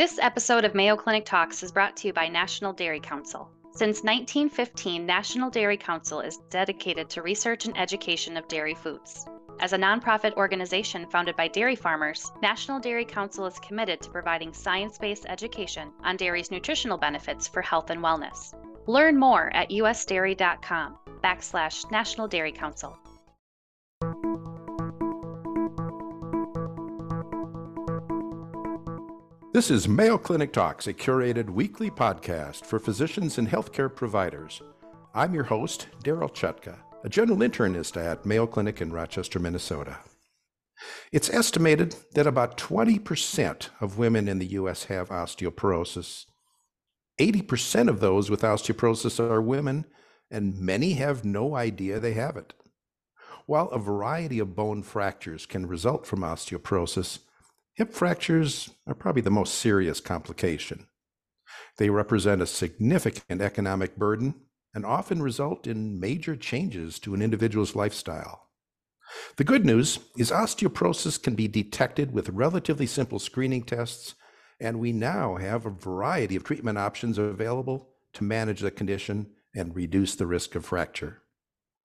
This episode of Mayo Clinic Talks is brought to you by National Dairy Council. Since 1915, National Dairy Council is dedicated to research and education of dairy foods. As a nonprofit organization founded by dairy farmers, National Dairy Council is committed to providing science based education on dairy's nutritional benefits for health and wellness. Learn more at usdairy.com backslash National Dairy Council. This is Mayo Clinic Talks, a curated weekly podcast for physicians and healthcare providers. I'm your host, Darryl Chutka, a general internist at Mayo Clinic in Rochester, Minnesota. It's estimated that about 20% of women in the U.S. have osteoporosis. 80% of those with osteoporosis are women, and many have no idea they have it. While a variety of bone fractures can result from osteoporosis, Hip fractures are probably the most serious complication. They represent a significant economic burden and often result in major changes to an individual's lifestyle. The good news is osteoporosis can be detected with relatively simple screening tests, and we now have a variety of treatment options available to manage the condition and reduce the risk of fracture.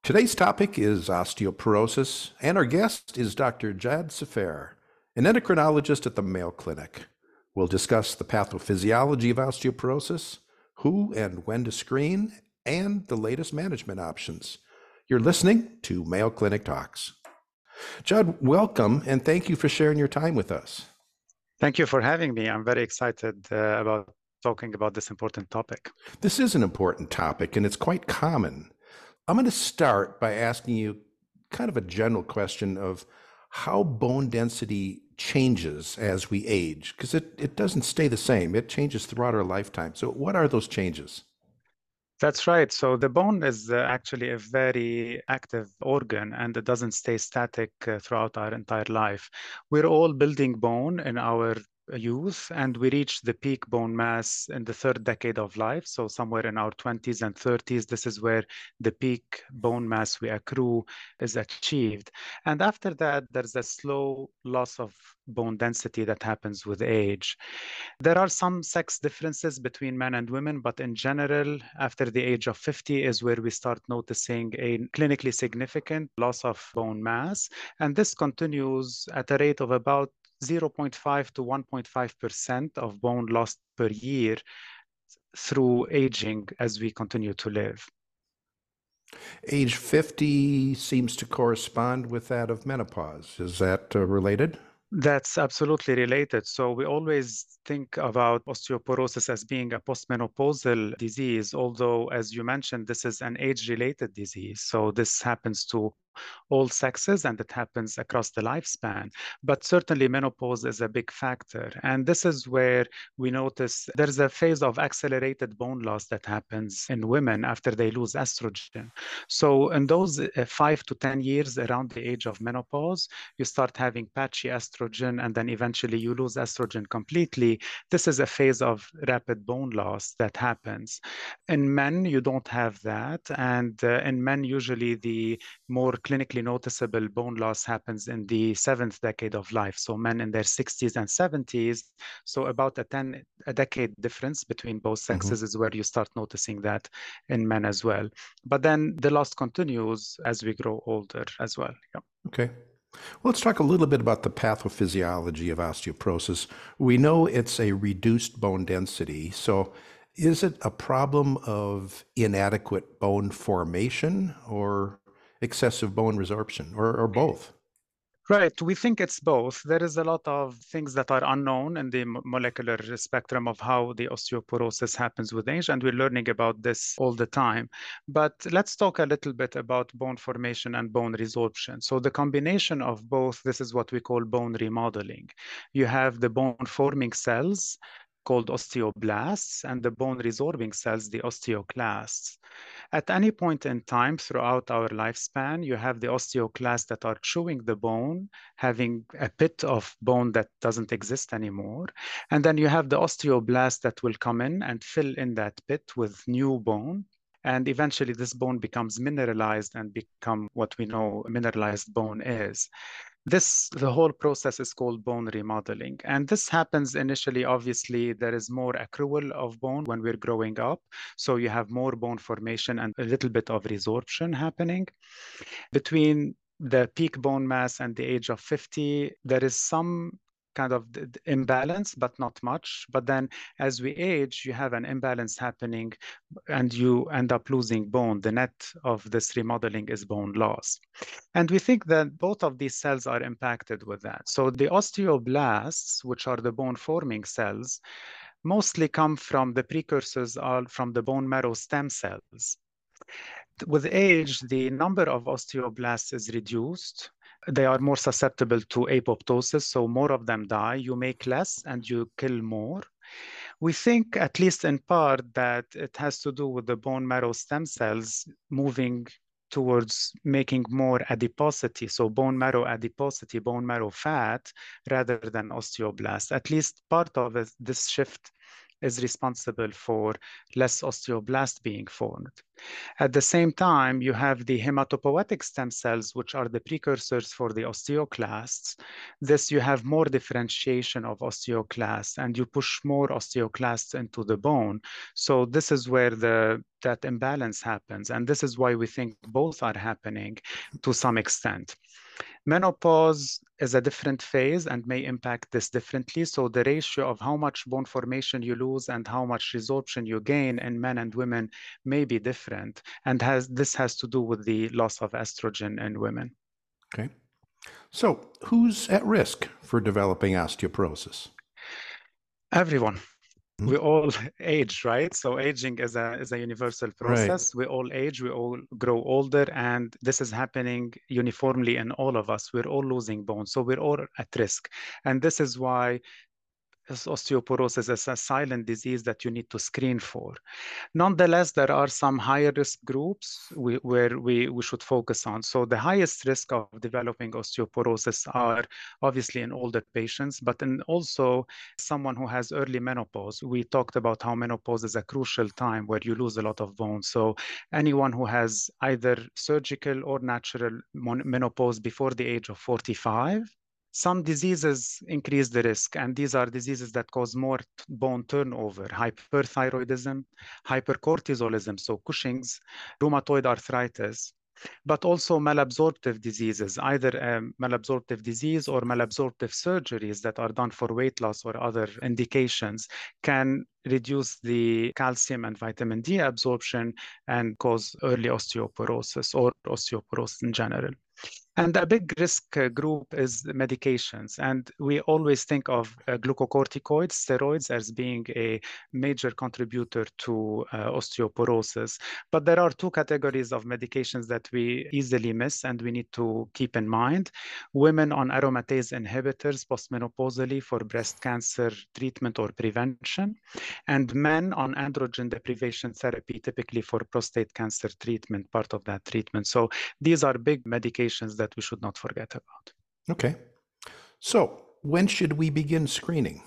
Today's topic is osteoporosis, and our guest is Dr. Jad Sfeir, an endocrinologist at the Mayo Clinic. We'll discuss the pathophysiology of osteoporosis, who and when to screen, and the latest management options. You're listening to Mayo Clinic Talks. Jad, welcome and thank you for sharing your time with us. Thank you for having me. I'm very excited uh, about talking about this important topic. This is an important topic and it's quite common. I'm going to start by asking you kind of a general question of how bone density changes as we age because it, it doesn't stay the same. It changes throughout our lifetime. So what are those changes? That's right. So the bone is uh, actually a very active organ and it doesn't stay static uh, throughout our entire life. We're all building bone in our youth and we reach the peak bone mass in the third decade of life. So somewhere in our 20s and 30s this is where the peak bone mass we accrue is achieved. And after that there's a slow loss of bone density that happens with age. There are some sex differences between men and women but in general after the age of 50 is where we start noticing a clinically significant loss of bone mass. And this continues at a rate of about 0.5 to 1.5% of bone lost per year through aging as we continue to live. Age 50 seems to correspond with that of menopause. Is that uh, related? That's absolutely related. So we always think about osteoporosis as being a postmenopausal disease, although, as you mentioned, this is an age related disease. So this happens to all sexes and it happens across the lifespan. But certainly menopause is a big factor. And this is where we notice there's a phase of accelerated bone loss that happens in women after they lose estrogen. So in those uh, five to 10 years around the age of menopause, you start having patchy estrogen and then eventually you lose estrogen completely. This is a phase of rapid bone loss that happens. In men, you don't have that. And uh, in men, usually the more clinically noticeable bone loss happens in the seventh decade of life. So men in their 60s and 70s. So about a 10 a decade difference between both mm-hmm. sexes mm-hmm. is where you start noticing that in men as well. But then the loss continues as we grow older as well. Yeah. Okay. Well, let's talk a little bit about the pathophysiology of osteoporosis. We know it's a reduced bone density. So, is it a problem of inadequate bone formation or excessive bone resorption or, or both? Right. We think it's both. There is a lot of things that are unknown in the molecular spectrum of how the osteoporosis happens with age, and we're learning about this all the time. But let's talk a little bit about bone formation and bone resorption. So, the combination of both, this is what we call bone remodeling. You have the bone forming cells called osteoblasts and the bone resorbing cells, the osteoclasts. At any point in time throughout our lifespan, you have the osteoclasts that are chewing the bone, having a pit of bone that doesn't exist anymore. And then you have the osteoblasts that will come in and fill in that pit with new bone. And eventually this bone becomes mineralized and become what we know mineralized bone is. This, the whole process is called bone remodeling. And this happens initially, obviously, there is more accrual of bone when we're growing up. So you have more bone formation and a little bit of resorption happening. Between the peak bone mass and the age of 50, there is some kind of imbalance, but not much. But then as we age, you have an imbalance happening and you end up losing bone. The net of this remodeling is bone loss. And we think that both of these cells are impacted with that. So the osteoblasts, which are the bone forming cells, mostly come from the precursors are from the bone marrow stem cells. With age, the number of osteoblasts is reduced they are more susceptible to apoptosis, so more of them die. You make less and you kill more. We think, at least in part, that it has to do with the bone marrow stem cells moving towards making more adiposity, so bone marrow adiposity, bone marrow fat, rather than osteoblast. At least part of it, this shift is responsible for less osteoblast being formed. At the same time, you have the hematopoietic stem cells, which are the precursors for the osteoclasts. This, you have more differentiation of osteoclasts and you push more osteoclasts into the bone. So this is where the that imbalance happens. And this is why we think both are happening to some extent. Menopause is a different phase and may impact this differently. So the ratio of how much bone formation you lose and how much resorption you gain in men and women may be different. And has this has to do with the loss of estrogen in women. Okay. So who's at risk for developing osteoporosis? Everyone. Mm-hmm. we all age right so aging is a is a universal process right. we all age we all grow older and this is happening uniformly in all of us we're all losing bone so we're all at risk and this is why osteoporosis is a silent disease that you need to screen for. Nonetheless, there are some higher risk groups we, where we, we should focus on. So the highest risk of developing osteoporosis are obviously in older patients, but in also someone who has early menopause. We talked about how menopause is a crucial time where you lose a lot of bone. So anyone who has either surgical or natural menopause before the age of 45 some diseases increase the risk, and these are diseases that cause more bone turnover, hyperthyroidism, hypercortisolism, so Cushing's, rheumatoid arthritis, but also malabsorptive diseases, either a malabsorptive disease or malabsorptive surgeries that are done for weight loss or other indications can reduce the calcium and vitamin D absorption and cause early osteoporosis or osteoporosis in general. And a big risk uh, group is medications. And we always think of uh, glucocorticoids, steroids, as being a major contributor to uh, osteoporosis. But there are two categories of medications that we easily miss and we need to keep in mind. Women on aromatase inhibitors postmenopausally for breast cancer treatment or prevention, and men on androgen deprivation therapy, typically for prostate cancer treatment, part of that treatment. So these are big medications that that we should not forget about. Okay. So, when should we begin screening?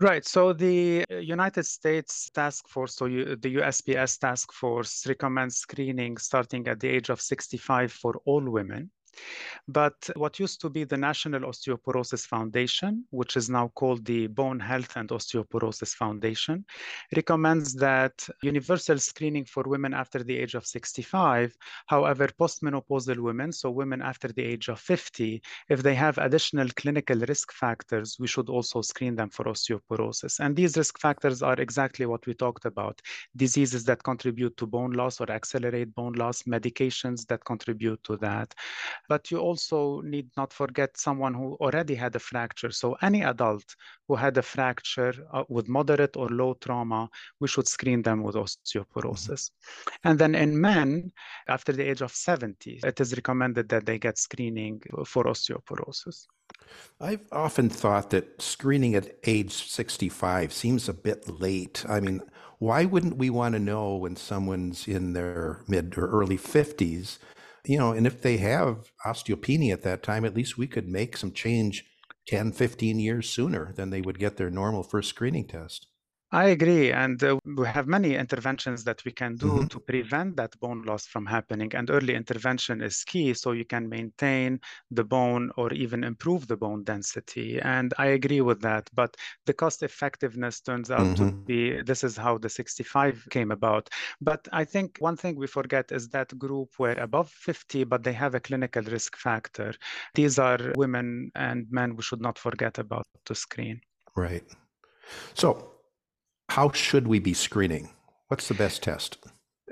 Right. So the uh, United States Task Force, so you, the USPS Task Force recommends screening starting at the age of 65 for all women. But what used to be the National Osteoporosis Foundation, which is now called the Bone Health and Osteoporosis Foundation, recommends that universal screening for women after the age of 65. However, postmenopausal women, so women after the age of 50, if they have additional clinical risk factors, we should also screen them for osteoporosis. And these risk factors are exactly what we talked about diseases that contribute to bone loss or accelerate bone loss, medications that contribute to that. But you also need not forget someone who already had a fracture. So any adult who had a fracture uh, with moderate or low trauma, we should screen them with osteoporosis. Mm-hmm. And then in men, after the age of 70, it is recommended that they get screening for osteoporosis. I've often thought that screening at age 65 seems a bit late. I mean, why wouldn't we want to know when someone's in their mid or early 50s you know, and if they have osteopenia at that time, at least we could make some change 10, 15 years sooner than they would get their normal first screening test. I agree. And uh, we have many interventions that we can do mm-hmm. to prevent that bone loss from happening. And early intervention is key so you can maintain the bone or even improve the bone density. And I agree with that. But the cost effectiveness turns out mm-hmm. to be this is how the 65 came about. But I think one thing we forget is that group were above 50, but they have a clinical risk factor. These are women and men we should not forget about to screen. Right. So, how should we be screening? What's the best test?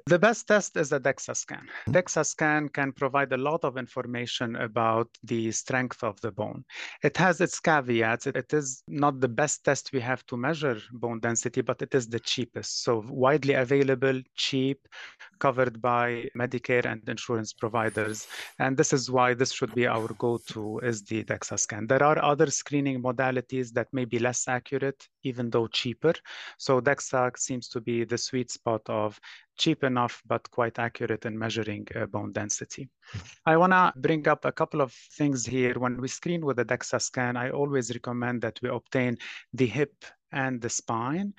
The best test is a DEXA scan. Mm-hmm. DEXA scan can provide a lot of information about the strength of the bone. It has its caveats. It is not the best test we have to measure bone density, but it is the cheapest. So widely available, cheap, covered by Medicare and insurance providers. And this is why this should be our go-to is the DEXA scan. There are other screening modalities that may be less accurate, even though cheaper. So DEXA seems to be the sweet spot of cheap enough but quite accurate in measuring uh, bone density. I want to bring up a couple of things here. When we screen with a DEXA scan, I always recommend that we obtain the hip and the spine.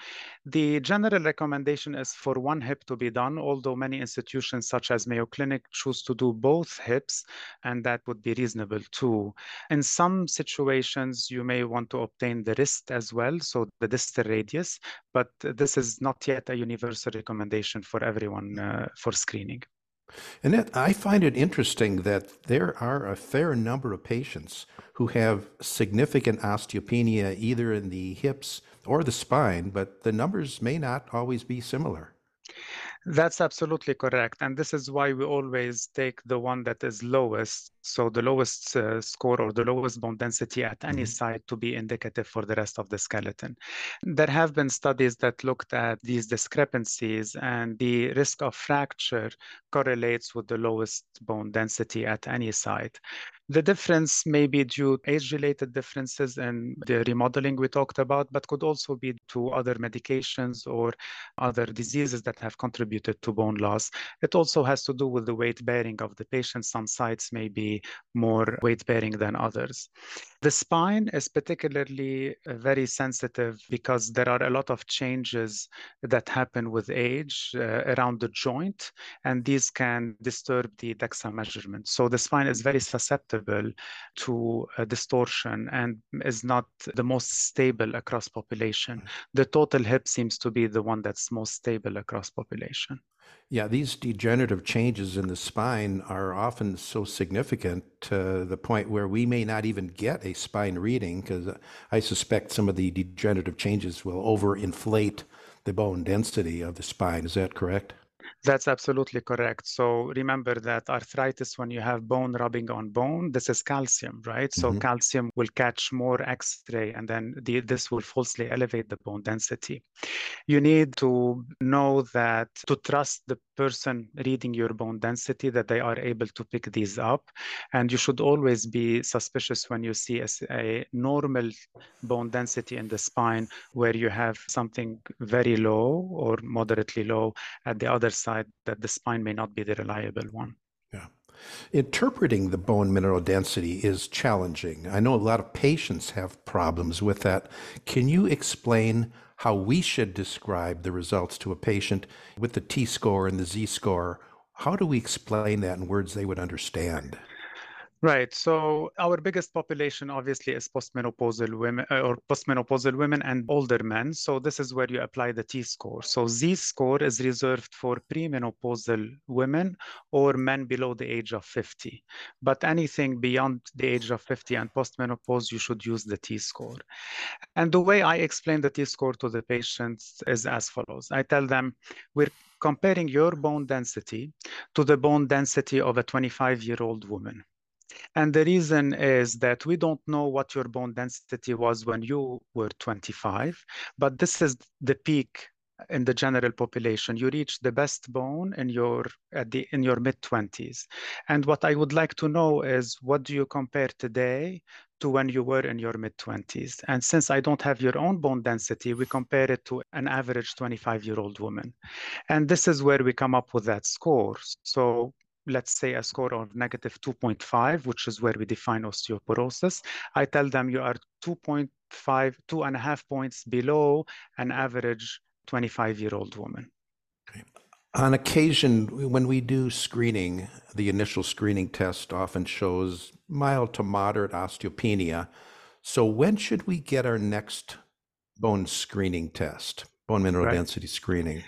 The general recommendation is for one hip to be done, although many institutions such as Mayo Clinic choose to do both hips, and that would be reasonable too. In some situations, you may want to obtain the wrist as well, so the distal radius, but this is not yet a universal recommendation for everyone uh, for screening. And I find it interesting that there are a fair number of patients who have significant osteopenia either in the hips or the spine, but the numbers may not always be similar. That's absolutely correct. And this is why we always take the one that is lowest. So the lowest uh, score or the lowest bone density at any mm-hmm. site to be indicative for the rest of the skeleton. There have been studies that looked at these discrepancies and the risk of fracture correlates with the lowest bone density at any site. The difference may be due to age-related differences in the remodeling we talked about, but could also be to other medications or other diseases that have contributed to bone loss. It also has to do with the weight bearing of the patient. Some sites may be more weight bearing than others. The spine is particularly uh, very sensitive because there are a lot of changes that happen with age uh, around the joint, and these can disturb the DEXA measurement. So the spine is very susceptible to distortion and is not the most stable across population. The total hip seems to be the one that's most stable across population. Yeah, these degenerative changes in the spine are often so significant to the point where we may not even get a spine reading because I suspect some of the degenerative changes will overinflate the bone density of the spine. Is that correct? That's absolutely correct. So remember that arthritis, when you have bone rubbing on bone, this is calcium, right? So mm-hmm. calcium will catch more X-ray, and then the, this will falsely elevate the bone density. You need to know that to trust the person reading your bone density that they are able to pick these up, and you should always be suspicious when you see a, a normal bone density in the spine where you have something very low or moderately low at the other side that the spine may not be the reliable one. Yeah. Interpreting the bone mineral density is challenging. I know a lot of patients have problems with that. Can you explain how we should describe the results to a patient with the T score and the Z score? How do we explain that in words they would understand? Right. So our biggest population obviously is postmenopausal women uh, or postmenopausal women and older men. So this is where you apply the T score. So Z score is reserved for premenopausal women or men below the age of 50. But anything beyond the age of 50 and postmenopause, you should use the T score. And the way I explain the T score to the patients is as follows. I tell them we're comparing your bone density to the bone density of a 25 year old woman. And the reason is that we don't know what your bone density was when you were 25, but this is the peak in the general population. You reach the best bone in your at the in your mid 20s. And what I would like to know is what do you compare today to when you were in your mid 20s? And since I don't have your own bone density, we compare it to an average 25 year old woman. And this is where we come up with that score. So let's say a score of negative 2.5, which is where we define osteoporosis, I tell them you are 2.5 two and a half points below an average 25 year old woman. Okay. On occasion, when we do screening, the initial screening test often shows mild to moderate osteopenia. So, when should we get our next bone screening test, bone mineral right. density screening?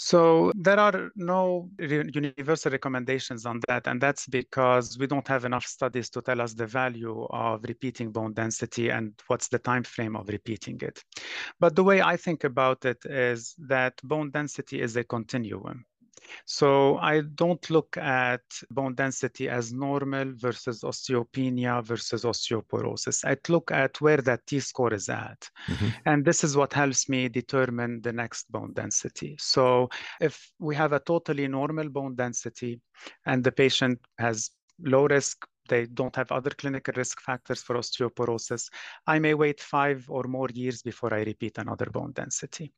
So there are no universal recommendations on that, and that's because we don't have enough studies to tell us the value of repeating bone density and what's the time frame of repeating it. But the way I think about it is that bone density is a continuum. So I don't look at bone density as normal versus osteopenia versus osteoporosis. I look at where that T-score is at. Mm-hmm. And this is what helps me determine the next bone density. So if we have a totally normal bone density and the patient has low risk they don't have other clinical risk factors for osteoporosis, I may wait five or more years before I repeat another bone density.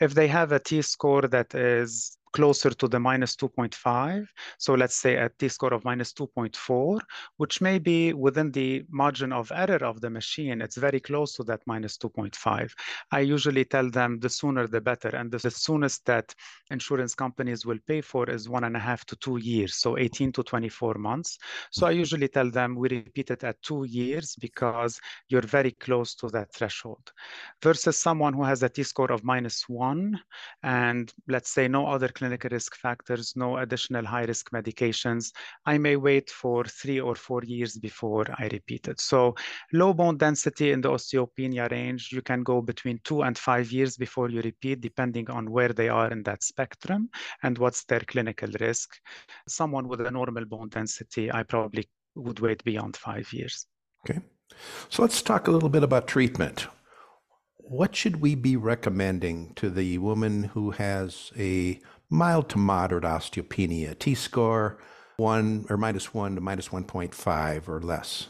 If they have a T score that is closer to the minus 2.5. So let's say a t-score of minus 2.4, which may be within the margin of error of the machine. It's very close to that minus 2.5. I usually tell them the sooner the better. And the, soonest that insurance companies will pay for is one and a half to two years, so 18 to 24 months. So I usually tell them we repeat it at two years because you're very close to that threshold. Versus someone who has a t-score of minus one and let's say no other clinical risk factors, no additional high risk medications, I may wait for three or four years before I repeat it. So low bone density in the osteopenia range, you can go between two and five years before you repeat, depending on where they are in that spectrum and what's their clinical risk. Someone with a normal bone density, I probably would wait beyond five years. Okay. So let's talk a little bit about treatment what should we be recommending to the woman who has a mild to moderate osteopenia, T score one or minus one to minus 1.5 or less?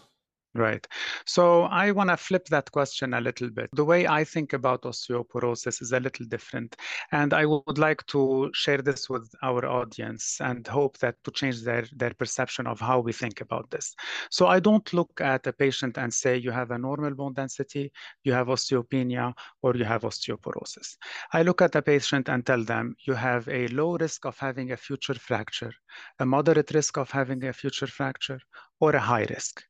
Right. So I want to flip that question a little bit. The way I think about osteoporosis is a little different. And I would like to share this with our audience and hope that to change their, their perception of how we think about this. So I don't look at a patient and say you have a normal bone density, you have osteopenia, or you have osteoporosis. I look at a patient and tell them you have a low risk of having a future fracture, a moderate risk of having a future fracture, or a high risk.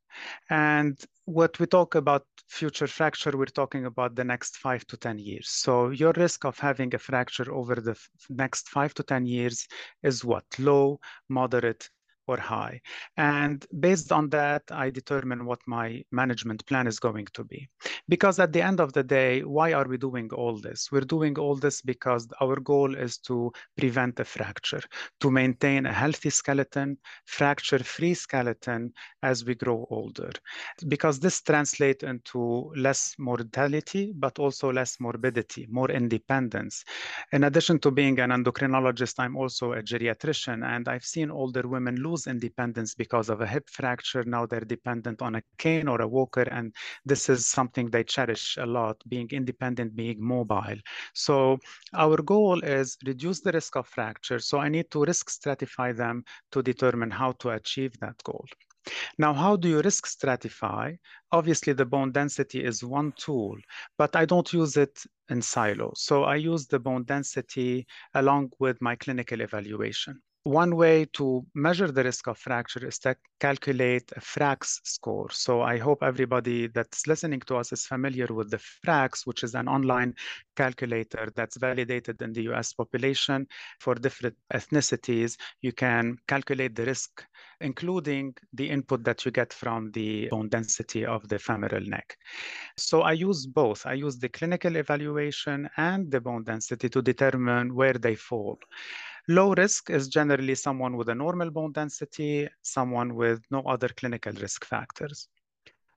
And what we talk about future fracture, we're talking about the next five to 10 years. So your risk of having a fracture over the next five to 10 years is what? Low, moderate, or high. And based on that, I determine what my management plan is going to be. Because at the end of the day, why are we doing all this? We're doing all this because our goal is to prevent a fracture, to maintain a healthy skeleton, fracture-free skeleton as we grow older. Because this translates into less mortality, but also less morbidity, more independence. In addition to being an endocrinologist, I'm also a geriatrician, and I've seen older women lose lose independence because of a hip fracture. Now they're dependent on a cane or a walker, and this is something they cherish a lot, being independent, being mobile. So our goal is reduce the risk of fracture. So I need to risk stratify them to determine how to achieve that goal. Now, how do you risk stratify? Obviously, the bone density is one tool, but I don't use it in silo. So I use the bone density along with my clinical evaluation. One way to measure the risk of fracture is to calculate a FRAX score. So I hope everybody that's listening to us is familiar with the FRAX, which is an online calculator that's validated in the US population for different ethnicities. You can calculate the risk, including the input that you get from the bone density of the femoral neck. So I use both. I use the clinical evaluation and the bone density to determine where they fall. Low risk is generally someone with a normal bone density, someone with no other clinical risk factors.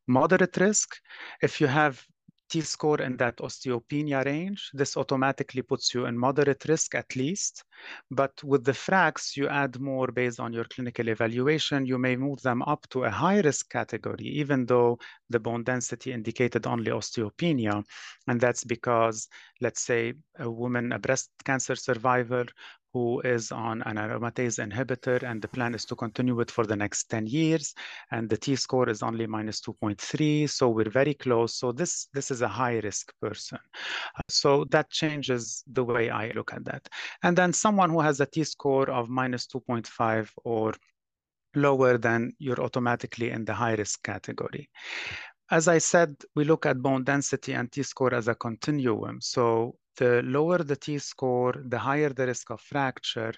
Moderate risk, if you have T-score in that osteopenia range, this automatically puts you in moderate risk at least. But with the FRAX, you add more based on your clinical evaluation. You may move them up to a high risk category, even though the bone density indicated only osteopenia. And that's because, let's say, a woman, a breast cancer survivor who is on an aromatase inhibitor, and the plan is to continue it for the next 10 years. And the T-score is only minus 2.3, so we're very close. So this, this is a high-risk person. So that changes the way I look at that. And then someone who has a T-score of minus 2.5 or lower, then you're automatically in the high-risk category as I said, we look at bone density and T-score as a continuum. So the lower the T-score, the higher the risk of fracture,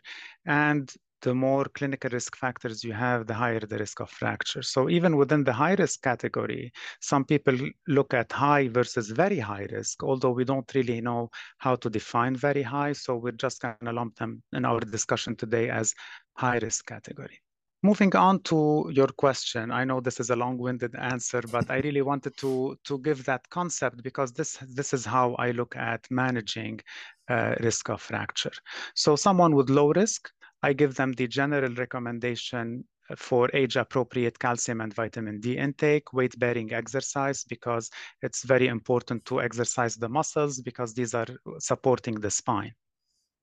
and the more clinical risk factors you have, the higher the risk of fracture. So even within the high risk category, some people look at high versus very high risk, although we don't really know how to define very high. So we're just going to lump them in our discussion today as high risk category. Moving on to your question, I know this is a long-winded answer, but I really wanted to, to give that concept because this, this is how I look at managing uh, risk of fracture. So someone with low risk, I give them the general recommendation for age-appropriate calcium and vitamin D intake, weight-bearing exercise, because it's very important to exercise the muscles because these are supporting the spine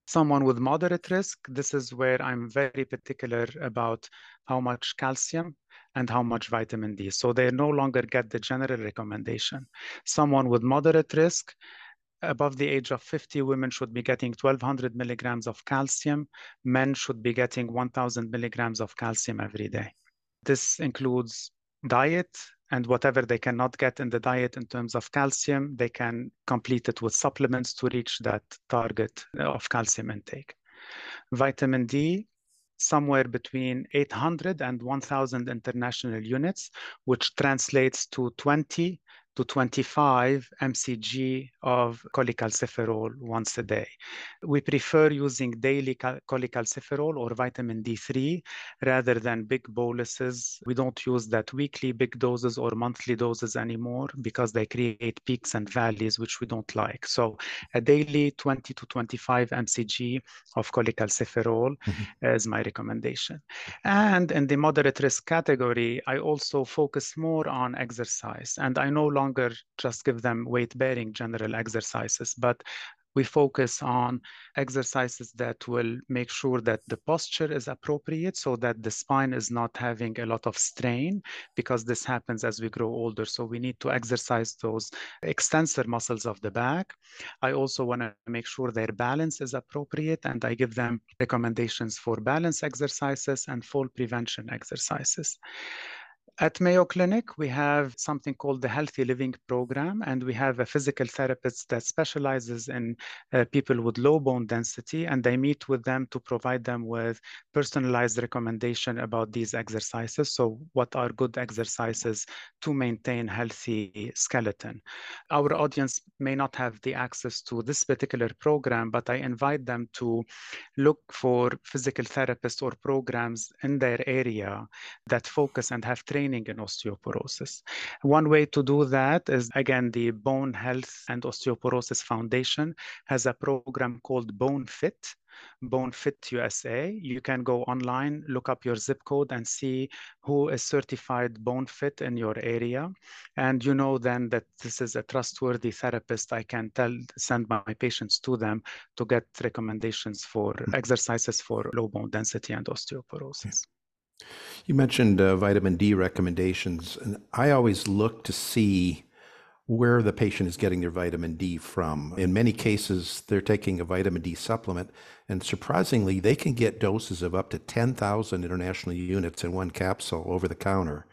someone with moderate risk, this is where I'm very particular about how much calcium and how much vitamin D. So they no longer get the general recommendation. Someone with moderate risk, above the age of 50, women should be getting 1200 milligrams of calcium. Men should be getting 1000 milligrams of calcium every day. This includes diet, and whatever they cannot get in the diet in terms of calcium, they can complete it with supplements to reach that target uh, of calcium intake. Vitamin D, somewhere between 800 and 1000 international units, which translates to 20 to 25 mcg of cholecalciferol once a day. We prefer using daily cholecalciferol or vitamin D3 rather than big boluses. We don't use that weekly big doses or monthly doses anymore because they create peaks and valleys, which we don't like. So a daily 20 to 25 mcg of cholecalciferol mm-hmm. is my recommendation. And in the moderate risk category, I also focus more on exercise. And I no longer longer just give them weight bearing general exercises, but we focus on exercises that will make sure that the posture is appropriate so that the spine is not having a lot of strain because this happens as we grow older. So we need to exercise those extensor muscles of the back. I also want to make sure their balance is appropriate and I give them recommendations for balance exercises and fall prevention exercises. At Mayo Clinic, we have something called the Healthy Living Program, and we have a physical therapist that specializes in uh, people with low bone density, and they meet with them to provide them with personalized recommendation about these exercises. So what are good exercises to maintain healthy skeleton? Our audience may not have the access to this particular program, but I invite them to look for physical therapists or programs in their area that focus and have training training in osteoporosis. One way to do that is, again, the Bone Health and Osteoporosis Foundation has a program called Bone Fit, Bone Fit USA. You can go online, look up your zip code, and see who is certified Bone Fit in your area. And you know then that this is a trustworthy therapist. I can tell, send my patients to them to get recommendations for hmm. exercises for low bone density and osteoporosis. You mentioned uh, vitamin D recommendations, and I always look to see where the patient is getting their vitamin D from. In many cases, they're taking a vitamin D supplement, and surprisingly, they can get doses of up to 10,000 international units in one capsule over the counter.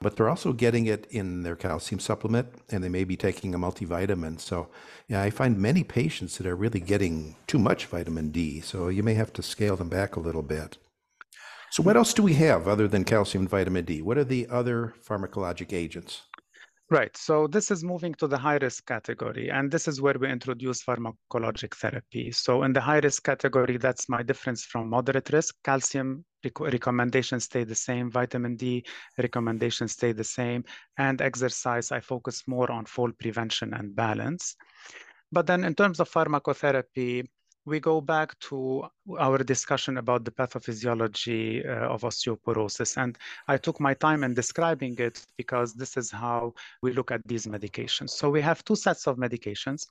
But they're also getting it in their calcium supplement, and they may be taking a multivitamin. So, yeah, I find many patients that are really getting too much vitamin D. So, you may have to scale them back a little bit. So, what else do we have other than calcium and vitamin D? What are the other pharmacologic agents? Right. So this is moving to the high risk category, and this is where we introduce pharmacologic therapy. So in the high risk category, that's my difference from moderate risk. Calcium rec- recommendations stay the same, vitamin D recommendations stay the same, and exercise, I focus more on fall prevention and balance. But then in terms of pharmacotherapy, we go back to our discussion about the pathophysiology uh, of osteoporosis. And I took my time in describing it because this is how we look at these medications. So we have two sets of medications.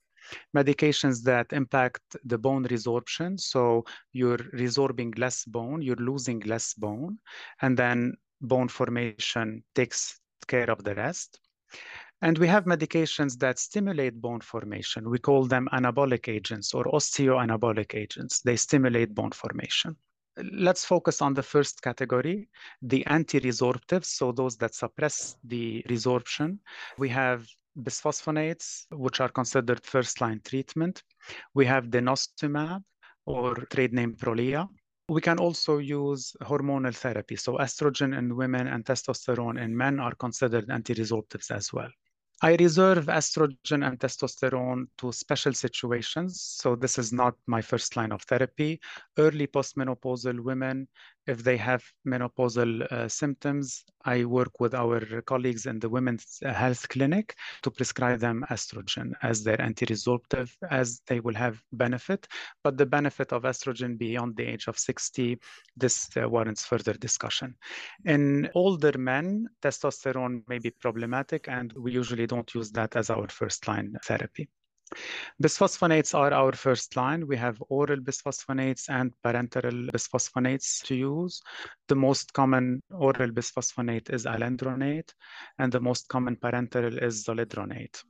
medications that impact the bone resorption. So you're resorbing less bone, you're losing less bone, and then bone formation takes care of the rest. And we have medications that stimulate bone formation. We call them anabolic agents or osteoanabolic agents. They stimulate bone formation. Let's focus on the first category, the anti-resorptives, so those that suppress the resorption. We have bisphosphonates, which are considered first-line treatment. We have denosumab, or trade name Prolia. We can also use hormonal therapy. So estrogen in women and testosterone in men are considered anti-resorptives as well. I reserve estrogen and testosterone to special situations. So this is not my first line of therapy. Early postmenopausal women if they have menopausal uh, symptoms, I work with our colleagues in the women's health clinic to prescribe them estrogen as their anti-resorptive, as they will have benefit. But the benefit of estrogen beyond the age of 60, this uh, warrants further discussion. In older men, testosterone may be problematic, and we usually don't use that as our first line therapy. Bisphosphonates are our first line. We have oral bisphosphonates and parenteral bisphosphonates to use. The most common oral bisphosphonate is alendronate, and the most common parenteral is zoledronate.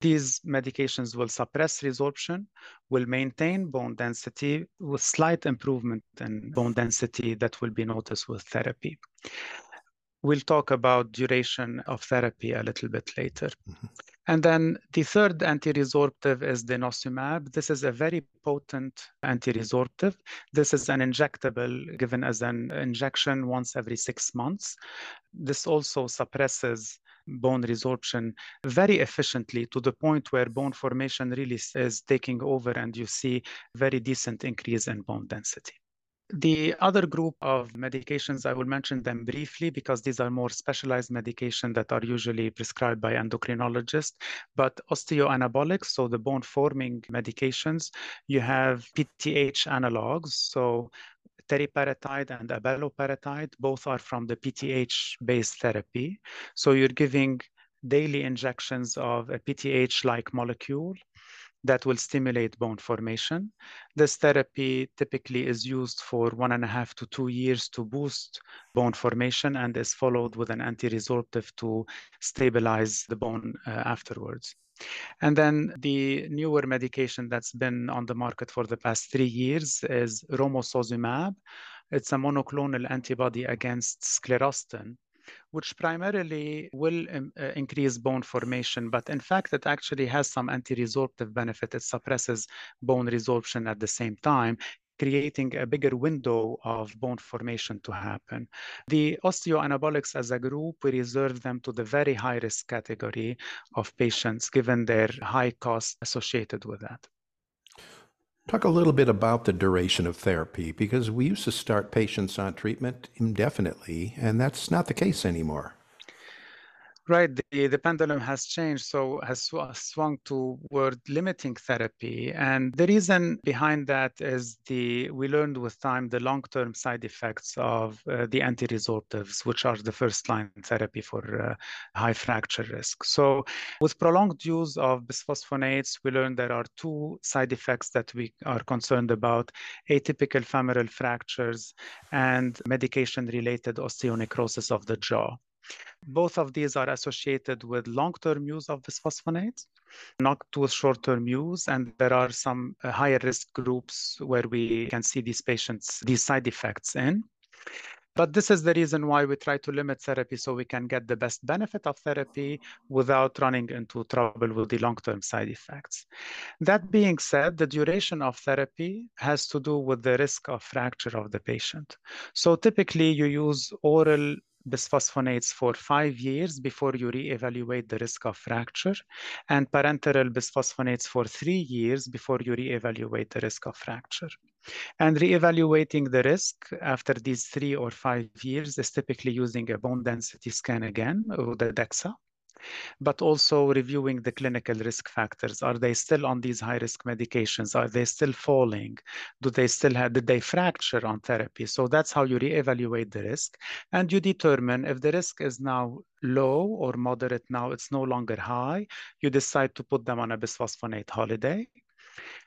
These medications will suppress resorption, will maintain bone density with slight improvement in bone density that will be noticed with therapy. We'll talk about duration of therapy a little bit later. Mm-hmm. And then the third anti-resorptive is denosumab. This is a very potent anti-resorptive. This is an injectable given as an injection once every six months. This also suppresses bone resorption very efficiently to the point where bone formation really is taking over and you see very decent increase in bone density. The other group of medications, I will mention them briefly because these are more specialized medications that are usually prescribed by endocrinologists. But osteoanabolics, so the bone forming medications, you have PTH analogs. So teriparatide and abaloparatide, both are from the PTH based therapy. So you're giving daily injections of a PTH like molecule that will stimulate bone formation. This therapy typically is used for one and a half to two years to boost bone formation and is followed with an anti-resorptive to stabilize the bone uh, afterwards. And then the newer medication that's been on the market for the past three years is romosozumab. It's a monoclonal antibody against sclerostin which primarily will um, uh, increase bone formation, but in fact, it actually has some anti-resorptive benefit. It suppresses bone resorption at the same time, creating a bigger window of bone formation to happen. The osteoanabolics as a group, we reserve them to the very high risk category of patients given their high cost associated with that. Talk a little bit about the duration of therapy because we used to start patients on treatment indefinitely, and that's not the case anymore. Right, the, the pendulum has changed, so has sw- swung toward limiting therapy, and the reason behind that is the we learned with time the long-term side effects of uh, the anti-resorptives, which are the first-line therapy for uh, high fracture risk. So, with prolonged use of bisphosphonates, we learned there are two side effects that we are concerned about: atypical femoral fractures and medication-related osteonecrosis of the jaw. Both of these are associated with long-term use of bisphosphonates, not with short-term use. And there are some uh, higher risk groups where we can see these patients, these side effects in. But this is the reason why we try to limit therapy so we can get the best benefit of therapy without running into trouble with the long term side effects. That being said, the duration of therapy has to do with the risk of fracture of the patient. So typically, you use oral bisphosphonates for five years before you reevaluate the risk of fracture, and parenteral bisphosphonates for three years before you reevaluate the risk of fracture. And reevaluating the risk after these three or five years is typically using a bone density scan again, or the DEXA. But also reviewing the clinical risk factors. Are they still on these high risk medications? Are they still falling? Do they still have, did they fracture on therapy? So that's how you reevaluate the risk. And you determine if the risk is now low or moderate now, it's no longer high, you decide to put them on a bisphosphonate holiday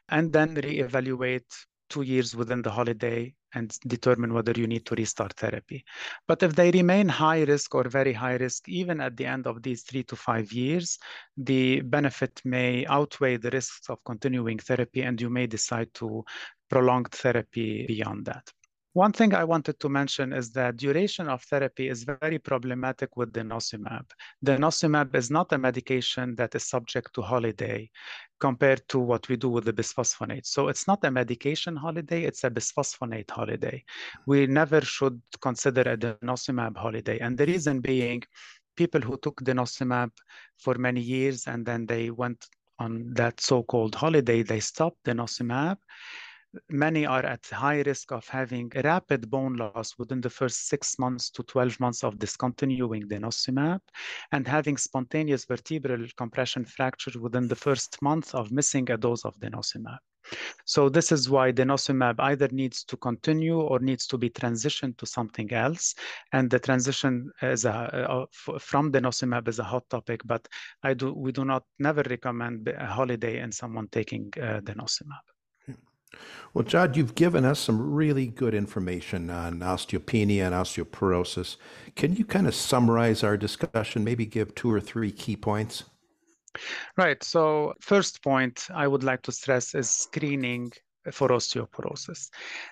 and then reevaluate two years within the holiday and determine whether you need to restart therapy. But if they remain high risk or very high risk, even at the end of these three to five years, the benefit may outweigh the risks of continuing therapy, and you may decide to prolong therapy beyond that. One thing I wanted to mention is that duration of therapy is very problematic with denosumab. Denosumab is not a medication that is subject to holiday compared to what we do with the bisphosphonate. So it's not a medication holiday, it's a bisphosphonate holiday. We never should consider a denosumab holiday. And the reason being, people who took denosumab for many years and then they went on that so-called holiday, they stopped denosumab many are at high risk of having rapid bone loss within the first six months to 12 months of discontinuing denosumab and having spontaneous vertebral compression fracture within the first month of missing a dose of denosumab. So this is why denosumab either needs to continue or needs to be transitioned to something else. And the transition is a, uh, from denosumab is a hot topic, but I do we do not never recommend a holiday in someone taking uh, denosumab. Well, Jad, you've given us some really good information on osteopenia and osteoporosis. Can you kind of summarize our discussion, maybe give two or three key points? Right. So, first point I would like to stress is screening for osteoporosis.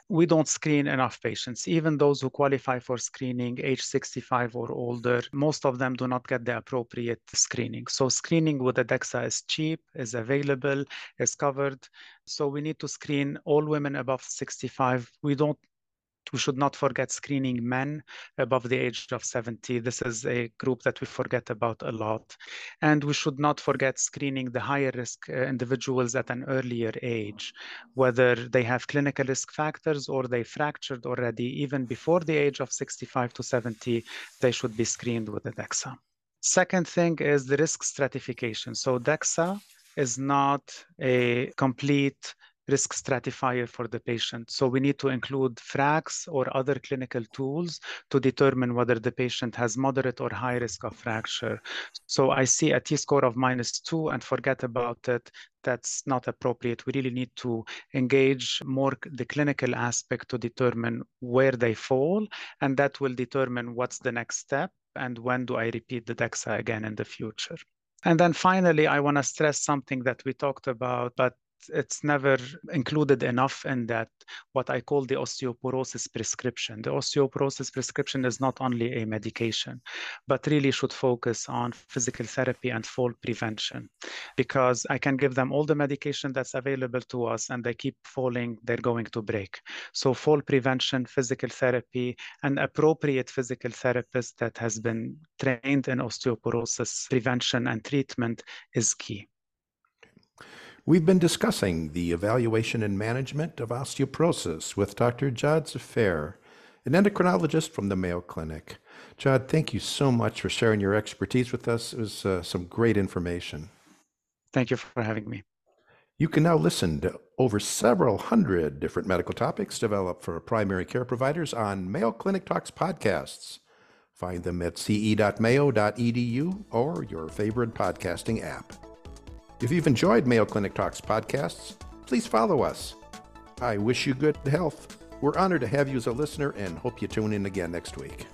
We don't screen enough patients. Even those who qualify for screening, age 65 or older, most of them do not get the appropriate screening. So screening with the DEXA is cheap, is available, is covered. So we need to screen all women above 65. We don't we should not forget screening men above the age of 70. This is a group that we forget about a lot. And we should not forget screening the higher risk uh, individuals at an earlier age, whether they have clinical risk factors or they fractured already, even before the age of 65 to 70, they should be screened with a DEXA. Second thing is the risk stratification. So DEXA is not a complete risk stratifier for the patient. So we need to include FRAX or other clinical tools to determine whether the patient has moderate or high risk of fracture. So I see a T-score of minus two and forget about it. That's not appropriate. We really need to engage more the clinical aspect to determine where they fall, and that will determine what's the next step and when do I repeat the DEXA again in the future. And then finally, I want to stress something that we talked about, but it's never included enough in that what I call the osteoporosis prescription. The osteoporosis prescription is not only a medication, but really should focus on physical therapy and fall prevention. Because I can give them all the medication that's available to us and they keep falling, they're going to break. So fall prevention, physical therapy, and appropriate physical therapist that has been trained in osteoporosis prevention and treatment is key. We've been discussing the evaluation and management of osteoporosis with Dr. Jad Sfeir, an endocrinologist from the Mayo Clinic. Jad, thank you so much for sharing your expertise with us. It was uh, some great information. Thank you for having me. You can now listen to over several hundred different medical topics developed for primary care providers on Mayo Clinic Talks podcasts. Find them at ce.mayo.edu or your favorite podcasting app. If you've enjoyed Mayo Clinic Talks podcasts, please follow us. I wish you good health. We're honored to have you as a listener and hope you tune in again next week.